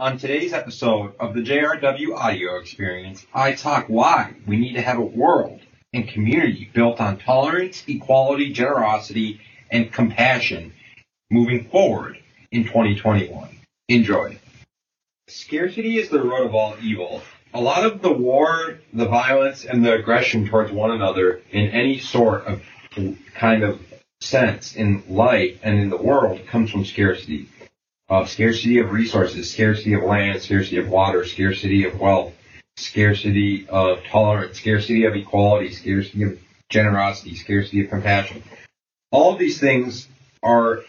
On today's episode of the JRW audio experience, I talk why we need to have a world and community built on tolerance, equality, generosity, and compassion moving forward in 2021. Enjoy. Scarcity is the root of all evil. A lot of the war, the violence, and the aggression towards one another in any sort of kind of sense in life and in the world comes from scarcity of scarcity of resources, scarcity of land, scarcity of water, scarcity of wealth, scarcity of tolerance, scarcity of equality, scarcity of generosity, scarcity of compassion. All of these things are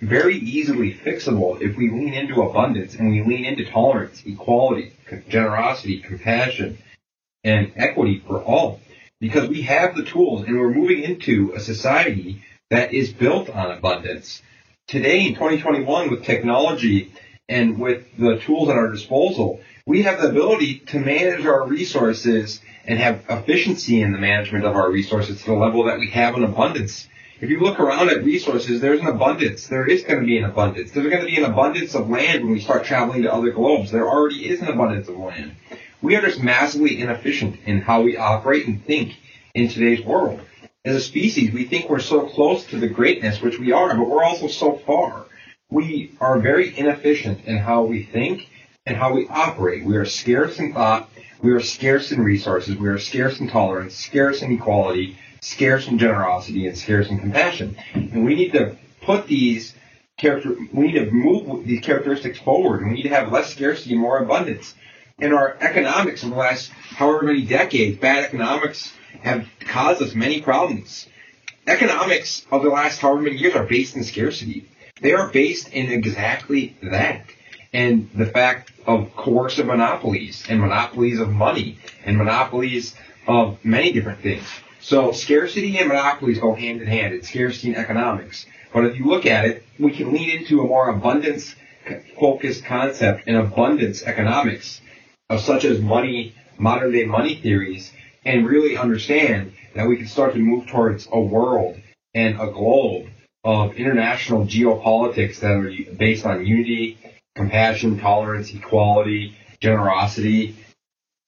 very easily fixable if we lean into abundance and we lean into tolerance, equality, generosity, compassion, and equity for all. Because we have the tools and we're moving into a society that is built on abundance today in 2021 with technology and with the tools at our disposal, we have the ability to manage our resources and have efficiency in the management of our resources to the level that we have an abundance. If you look around at resources, there's an abundance. There is going to be an abundance. There's going to be an abundance of land when we start traveling to other globes. There already is an abundance of land. We are just massively inefficient in how we operate and think in today's world as a species, we think we're so close to the greatness, which we are, but we're also so far. We are very inefficient in how we think and how we operate. We are scarce in thought. We are scarce in resources. We are scarce in tolerance, scarce in equality, scarce in generosity, and scarce in compassion. And we need to put these character, we need to move these characteristics forward. We need to have less scarcity and more abundance. In our economics in the last however many decades, bad economics have caused us many problems. Economics of the last however many years are based in scarcity. They are based in exactly that. And the fact of coercive monopolies and monopolies of money and monopolies of many different things. So scarcity and monopolies go hand in hand. It's scarcity and economics. But if you look at it, we can lean into a more abundance focused concept in abundance economics of such as money, modern day money theories and really understand that we can start to move towards a world and a globe of international geopolitics that are based on unity, compassion, tolerance, equality, generosity,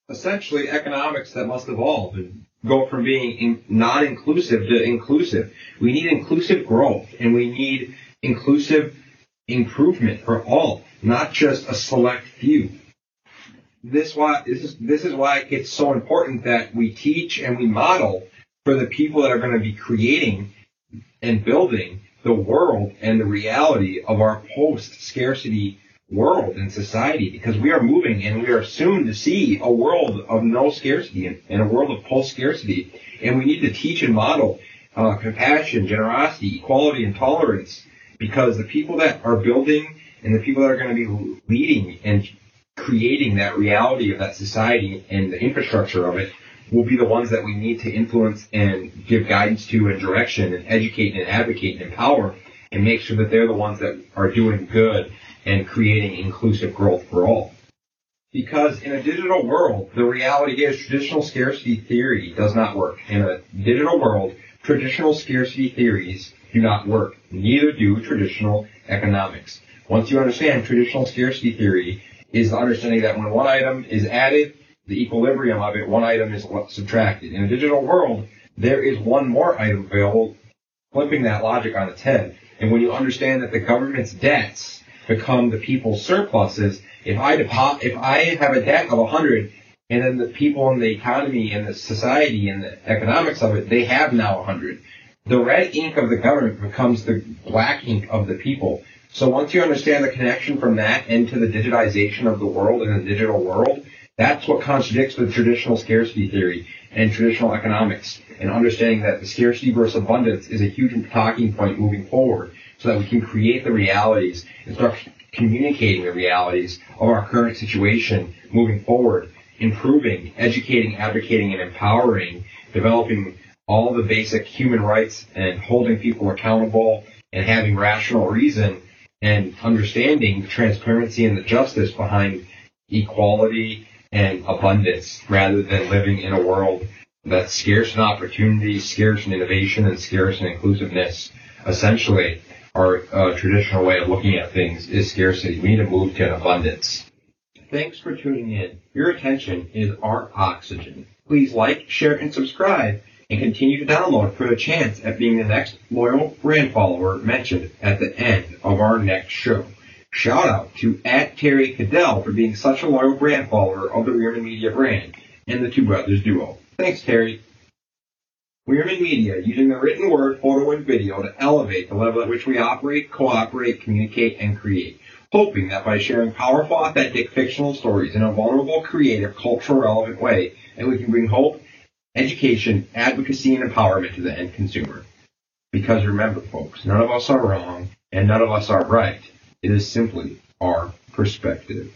essentially economics that must evolve and go from being non-inclusive to inclusive. We need inclusive growth and we need inclusive improvement for all, not just a select few this why this is this is why it's so important that we teach and we model for the people that are going to be creating and building the world and the reality of our post scarcity world and society because we are moving and we are soon to see a world of no scarcity and, a world of post scarcity and we need to teach and model uh, compassion generosity equality and tolerance because the people that are building and the people that are going to be leading and creating that reality of that society and the infrastructure of it will be the ones that we need to influence and give guidance to and direction and educate and advocate and empower and make sure that they're the ones that are doing good and creating inclusive growth for all. Because in a digital world, the reality is traditional scarcity theory does not work. In a digital world, traditional scarcity theories do not work. Neither do traditional economics. Once you understand traditional scarcity theory, is the understanding that when one item is added, the equilibrium of it, one item is subtracted. In a digital world, there is one more item available, flipping that logic on its head. And when you understand that the government's debts become the people's surpluses, if I depo- if I have a debt of 100 and then the people in the economy and the society and the economics of it, they have now 100. The red ink of the government becomes the black ink of the people. So once you understand the connection from that into the digitization of the world and the digital world, that's what contradicts the traditional scarcity theory and traditional economics. And understanding that the scarcity versus abundance is a huge talking point moving forward so that we can create the realities and start communicating the realities of our current situation moving forward, improving, educating, advocating, and empowering, developing all the basic human rights and holding people accountable and having rational reason and understanding transparency and the justice behind equality and abundance rather than living in a world that's scarce in opportunity, scarce in innovation, and scarce in inclusiveness. Essentially, our uh, traditional way of looking at things is scarcity. We need to move to an abundance. Thanks for tuning in. Your attention is our oxygen. Please like, share, and subscribe, and continue to download for a chance at being the next loyal brand follower mentioned at the end of our next show. Shout out to at Terry Cadell for being such a loyal brand follower of the Wierman Media brand and the Two Brothers duo. Thanks, Terry. Wierman Media, using the written word, photo, and video to elevate the level at which we operate, cooperate, communicate, and create. Hoping that by sharing powerful, authentic, fictional stories in a vulnerable, creative, cultural relevant way, and we can bring hope, education, advocacy, and empowerment to the end consumer. Because remember, folks, none of us are wrong, and none of us are right. It is simply our perspective.